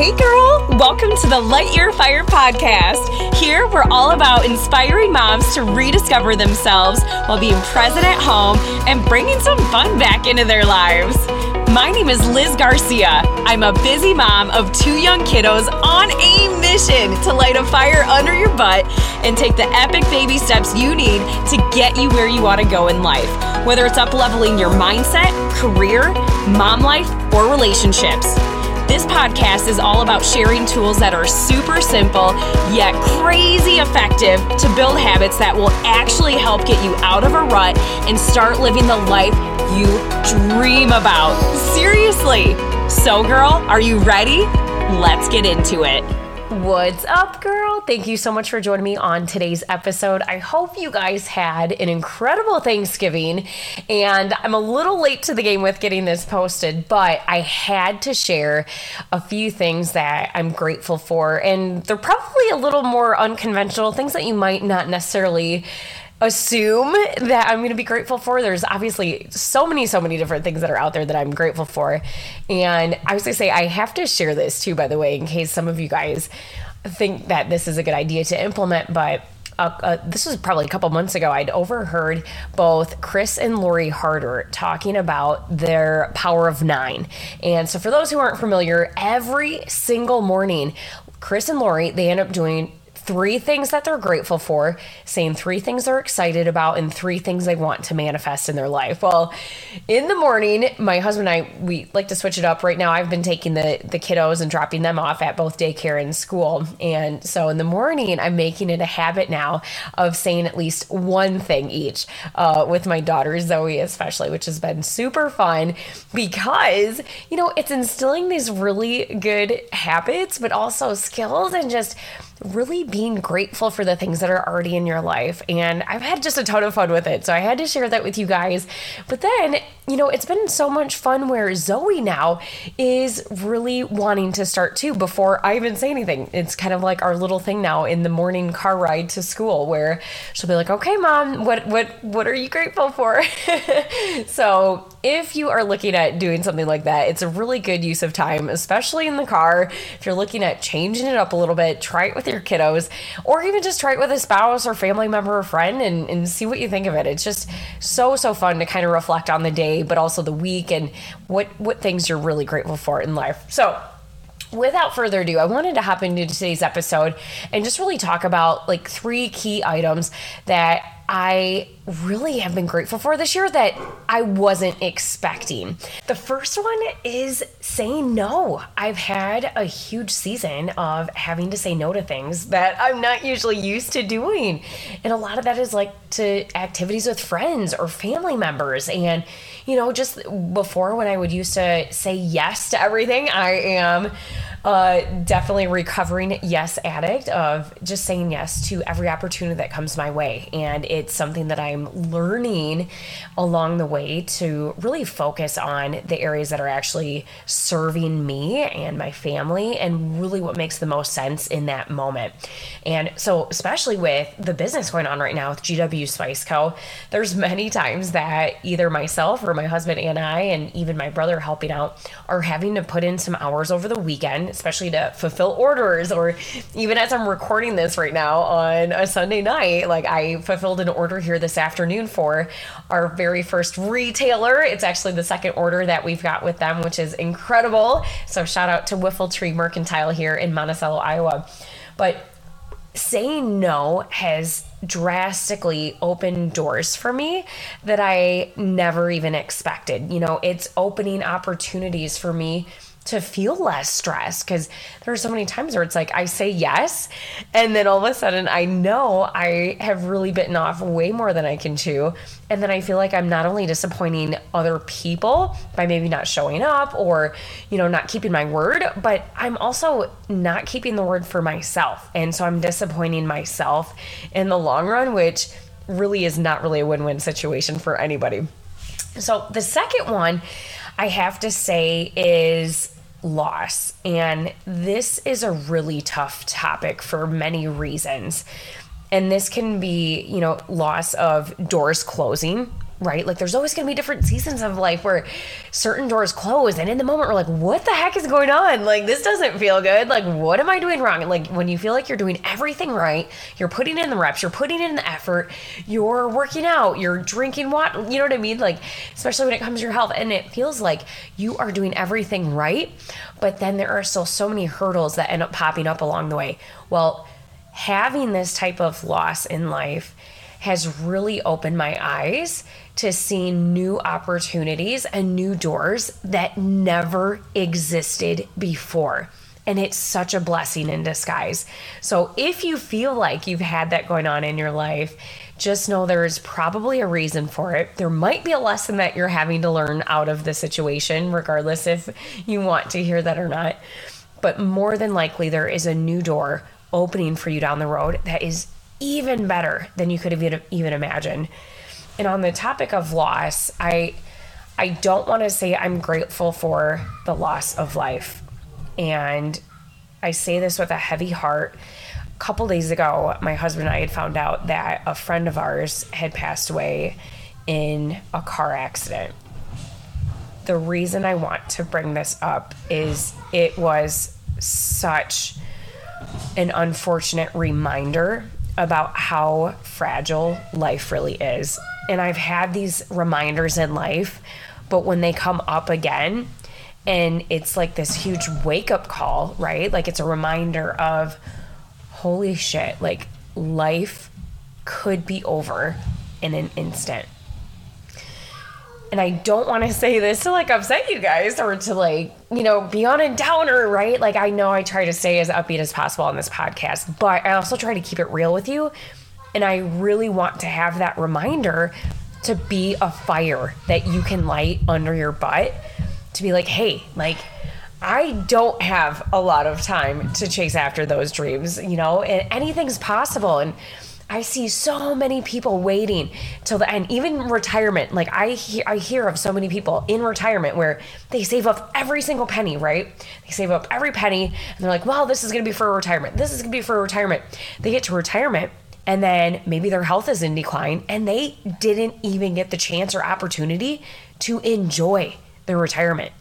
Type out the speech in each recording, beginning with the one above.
Hey, girl, welcome to the Light Your Fire podcast. Here, we're all about inspiring moms to rediscover themselves while being present at home and bringing some fun back into their lives. My name is Liz Garcia. I'm a busy mom of two young kiddos on a mission to light a fire under your butt and take the epic baby steps you need to get you where you want to go in life, whether it's up leveling your mindset, career, mom life, or relationships. This podcast is all about sharing tools that are super simple yet crazy effective to build habits that will actually help get you out of a rut and start living the life you dream about. Seriously. So, girl, are you ready? Let's get into it. What's up, girl? Thank you so much for joining me on today's episode. I hope you guys had an incredible Thanksgiving. And I'm a little late to the game with getting this posted, but I had to share a few things that I'm grateful for. And they're probably a little more unconventional, things that you might not necessarily assume that I'm going to be grateful for. There's obviously so many, so many different things that are out there that I'm grateful for. And I was going to say, I have to share this too, by the way, in case some of you guys think that this is a good idea to implement. But uh, uh, this was probably a couple months ago. I'd overheard both Chris and Lori Harder talking about their power of nine. And so, for those who aren't familiar, every single morning, Chris and Lori they end up doing three things that they're grateful for, saying three things they're excited about, and three things they want to manifest in their life. Well, in the morning, my husband and I we like to switch it up. Right now, I've been taking the the kiddos and dropping them off at both daycare and school, and so in the morning, I'm making it a habit now of saying at least one thing each uh, with my daughter Zoe, especially, which has been super fun because you know it's instilling these really good habits, but also skills and just really being grateful for the things that are already in your life. And I've had just a ton of fun with it. So I had to share that with you guys. But then, you know, it's been so much fun where Zoe now is really wanting to start too before I even say anything. It's kind of like our little thing now in the morning car ride to school where she'll be like, "Okay, mom, what what what are you grateful for?" so, if you are looking at doing something like that, it's a really good use of time, especially in the car. If you're looking at changing it up a little bit, try it with your kiddos, or even just try it with a spouse or family member or friend and, and see what you think of it. It's just so, so fun to kind of reflect on the day, but also the week and what, what things you're really grateful for in life. So, without further ado, I wanted to hop into today's episode and just really talk about like three key items that I really have been grateful for this year that I wasn't expecting. The first one is saying no. I've had a huge season of having to say no to things that I'm not usually used to doing. And a lot of that is like to activities with friends or family members. And, you know, just before when I would used to say yes to everything, I am uh, definitely recovering yes addict of just saying yes to every opportunity that comes my way. And it's something that I'm learning along the way to really focus on the areas that are actually serving me and my family and really what makes the most sense in that moment. And so, especially with the business going on right now with GW Spice Co., there's many times that either myself or my husband and I, and even my brother helping out, are having to put in some hours over the weekend especially to fulfill orders or even as I'm recording this right now on a Sunday night, like I fulfilled an order here this afternoon for our very first retailer. It's actually the second order that we've got with them, which is incredible. So shout out to Whiffle Tree Mercantile here in Monticello, Iowa. But saying no has drastically opened doors for me that I never even expected. You know, it's opening opportunities for me to feel less stressed because there are so many times where it's like I say yes and then all of a sudden I know I have really bitten off way more than I can chew and then I feel like I'm not only disappointing other people by maybe not showing up or you know not keeping my word but I'm also not keeping the word for myself and so I'm disappointing myself in the long run which really is not really a win-win situation for anybody. So the second one I have to say is loss. And this is a really tough topic for many reasons. And this can be, you know, loss of doors closing right? Like there's always going to be different seasons of life where certain doors close and in the moment we're like, what the heck is going on? Like this doesn't feel good. Like what am I doing wrong? And like when you feel like you're doing everything right, you're putting in the reps, you're putting in the effort, you're working out, you're drinking water, you know what I mean? Like especially when it comes to your health and it feels like you are doing everything right, but then there are still so many hurdles that end up popping up along the way. Well, having this type of loss in life has really opened my eyes to seeing new opportunities and new doors that never existed before. And it's such a blessing in disguise. So, if you feel like you've had that going on in your life, just know there is probably a reason for it. There might be a lesson that you're having to learn out of the situation, regardless if you want to hear that or not. But more than likely, there is a new door opening for you down the road that is even better than you could have even imagined. And on the topic of loss, I I don't want to say I'm grateful for the loss of life. And I say this with a heavy heart. A couple days ago, my husband and I had found out that a friend of ours had passed away in a car accident. The reason I want to bring this up is it was such an unfortunate reminder about how fragile life really is. And I've had these reminders in life, but when they come up again, and it's like this huge wake up call, right? Like it's a reminder of, holy shit, like life could be over in an instant and I don't want to say this to like upset you guys or to like, you know, be on a downer, right? Like, I know I try to stay as upbeat as possible on this podcast, but I also try to keep it real with you. And I really want to have that reminder to be a fire that you can light under your butt to be like, hey, like, I don't have a lot of time to chase after those dreams, you know, and anything's possible. And, I see so many people waiting till the end, even retirement. Like I hear, I hear of so many people in retirement where they save up every single penny, right? They save up every penny and they're like, well, this is going to be for retirement. This is going to be for retirement. They get to retirement and then maybe their health is in decline and they didn't even get the chance or opportunity to enjoy their retirement.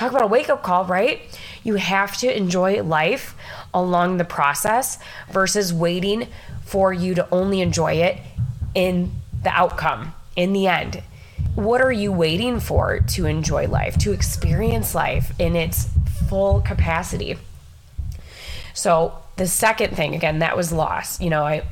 Talk about a wake up call, right? You have to enjoy life along the process versus waiting for you to only enjoy it in the outcome, in the end. What are you waiting for to enjoy life, to experience life in its full capacity? So, the second thing, again, that was loss. You know, I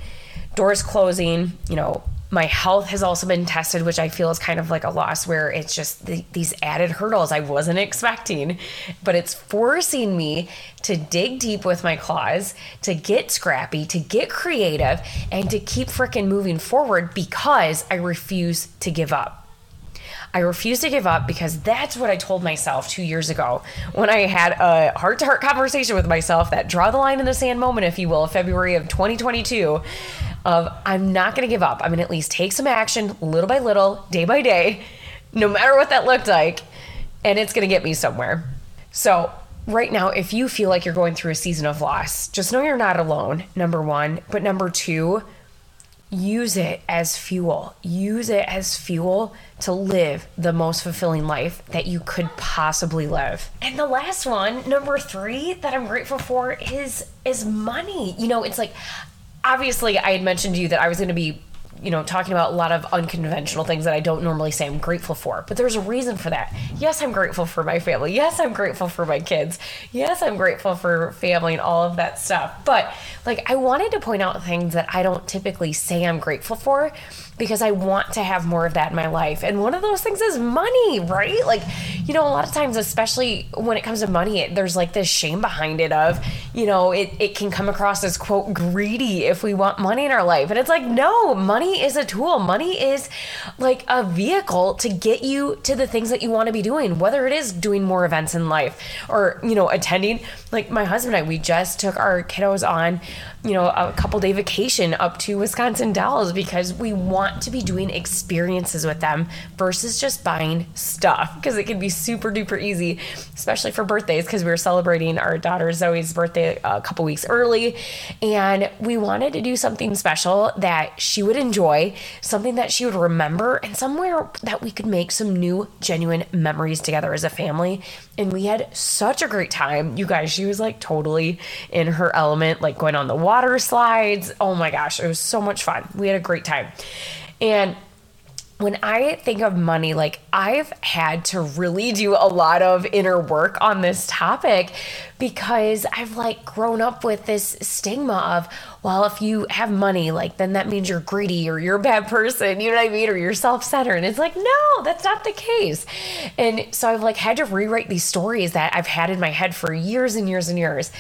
doors closing, you know, my health has also been tested, which I feel is kind of like a loss where it's just the, these added hurdles I wasn't expecting, but it's forcing me to dig deep with my claws, to get scrappy, to get creative, and to keep freaking moving forward because I refuse to give up. I refuse to give up because that's what I told myself two years ago when I had a heart to heart conversation with myself, that draw the line in the sand moment, if you will, February of 2022 of I'm not going to give up. I'm going to at least take some action little by little, day by day, no matter what that looked like, and it's going to get me somewhere. So, right now, if you feel like you're going through a season of loss, just know you're not alone, number one. But number two, use it as fuel. Use it as fuel to live the most fulfilling life that you could possibly live. And the last one, number 3 that I'm grateful for is is money. You know, it's like obviously I had mentioned to you that I was going to be you know, talking about a lot of unconventional things that I don't normally say I'm grateful for. But there's a reason for that. Yes, I'm grateful for my family. Yes, I'm grateful for my kids. Yes, I'm grateful for family and all of that stuff. But like, I wanted to point out things that I don't typically say I'm grateful for because I want to have more of that in my life. And one of those things is money, right? Like, you know, a lot of times, especially when it comes to money, it, there's like this shame behind it of, you know, it, it can come across as quote greedy if we want money in our life. And it's like, no, money is a tool. Money is like a vehicle to get you to the things that you want to be doing, whether it is doing more events in life or, you know, attending. Like my husband and I, we just took our kiddos on, you know, a couple day vacation up to Wisconsin Dells because we want to be doing experiences with them versus just buying stuff because it can be super duper easy, especially for birthdays because we were celebrating our daughter Zoe's birthday a couple weeks early and we wanted to do something special that she would enjoy, something that she would remember, and somewhere that we could make some new genuine memories together as a family. And we had such a great time. You guys, she was like totally in her element, like going on the water slides. Oh my gosh, it was so much fun. We had a great time. And when I think of money, like I've had to really do a lot of inner work on this topic because I've like grown up with this stigma of, well, if you have money, like then that means you're greedy or you're a bad person, you know what I mean? Or you're self centered. And it's like, no, that's not the case. And so I've like had to rewrite these stories that I've had in my head for years and years and years.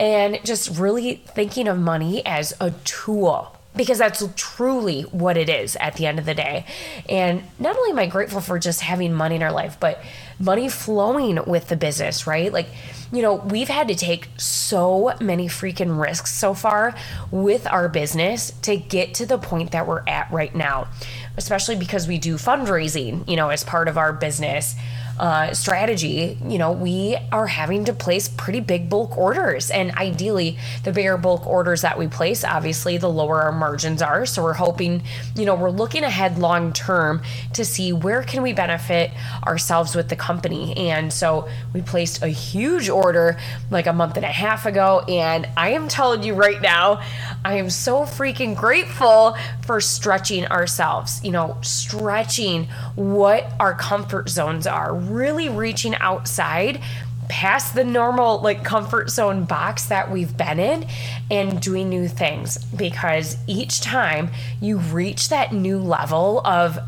And just really thinking of money as a tool because that's truly what it is at the end of the day. And not only am I grateful for just having money in our life, but money flowing with the business, right? Like, you know, we've had to take so many freaking risks so far with our business to get to the point that we're at right now, especially because we do fundraising, you know, as part of our business uh, strategy, you know, we are having to place pretty big bulk orders. And ideally, the bigger bulk orders that we place, obviously, the lower our margins are. So we're hoping, you know, we're looking ahead long term to see where can we benefit ourselves with the company. And so we placed a huge order like a month and a half ago. And I am telling you right now, I am so freaking grateful for stretching ourselves, you know, stretching what our comfort zones are really reaching outside past the normal like comfort zone box that we've been in and doing new things. Because each time you reach that new level of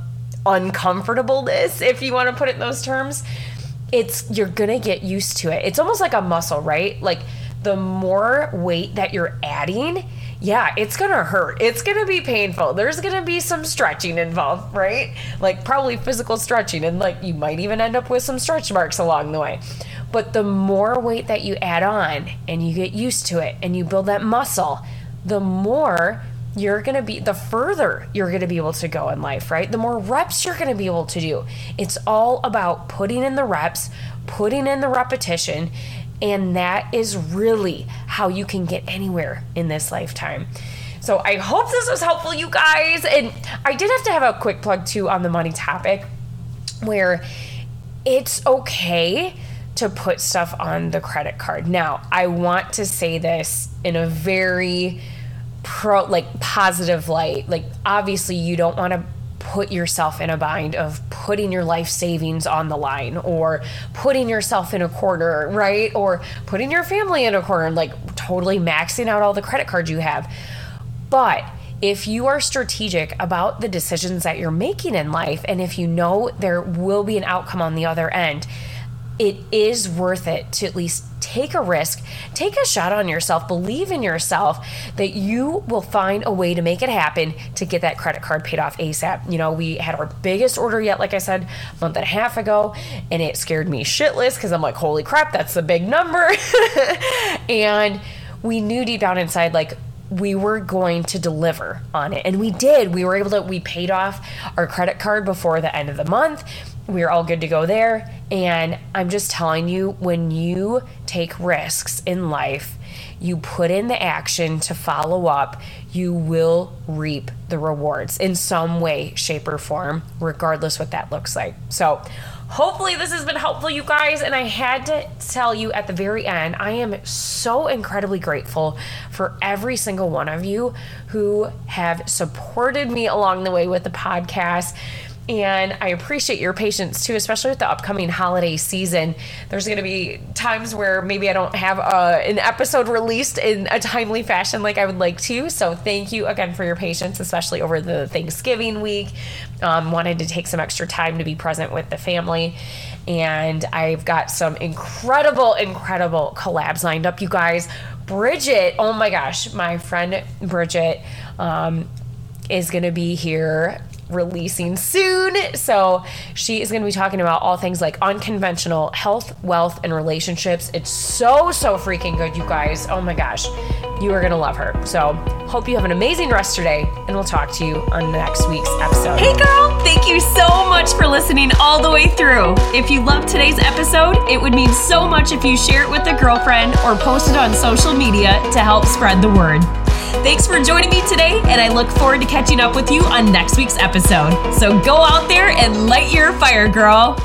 uncomfortableness if you want to put it in those terms it's you're going to get used to it. It's almost like a muscle right? Like the more weight that you're adding yeah, it's gonna hurt. It's gonna be painful. There's gonna be some stretching involved, right? Like probably physical stretching, and like you might even end up with some stretch marks along the way. But the more weight that you add on and you get used to it and you build that muscle, the more you're going to be the further you're going to be able to go in life, right? The more reps you're going to be able to do. It's all about putting in the reps, putting in the repetition, and that is really how you can get anywhere in this lifetime. So I hope this was helpful, you guys. And I did have to have a quick plug too on the money topic where it's okay to put stuff on the credit card. Now, I want to say this in a very pro like positive light. Like obviously you don't want to put yourself in a bind of putting your life savings on the line or putting yourself in a corner, right? Or putting your family in a corner, like totally maxing out all the credit cards you have. But if you are strategic about the decisions that you're making in life, and if you know there will be an outcome on the other end, it is worth it to at least take a risk, take a shot on yourself, believe in yourself that you will find a way to make it happen to get that credit card paid off ASAP. You know, we had our biggest order yet, like I said, a month and a half ago, and it scared me shitless because I'm like, holy crap, that's a big number. and we knew deep down inside, like, we were going to deliver on it and we did we were able to we paid off our credit card before the end of the month we are all good to go there. And I'm just telling you, when you take risks in life, you put in the action to follow up, you will reap the rewards in some way, shape, or form, regardless what that looks like. So, hopefully, this has been helpful, you guys. And I had to tell you at the very end, I am so incredibly grateful for every single one of you who have supported me along the way with the podcast and I appreciate your patience too, especially with the upcoming holiday season. There's going to be times where maybe I don't have uh, an episode released in a timely fashion like I would like to. So thank you again for your patience, especially over the Thanksgiving week. Um, wanted to take some extra time to be present with the family. And I've got some incredible, incredible collabs lined up, you guys. Bridget, oh my gosh, my friend Bridget um, is going to be here releasing soon. So she is going to be talking about all things like unconventional health, wealth, and relationships. It's so, so freaking good, you guys. Oh my gosh. You are going to love her. So, hope you have an amazing rest of day, and we'll talk to you on next week's episode. Hey, girl, thank you so much for listening all the way through. If you loved today's episode, it would mean so much if you share it with a girlfriend or post it on social media to help spread the word. Thanks for joining me today, and I look forward to catching up with you on next week's episode. So go out there and light your fire, girl.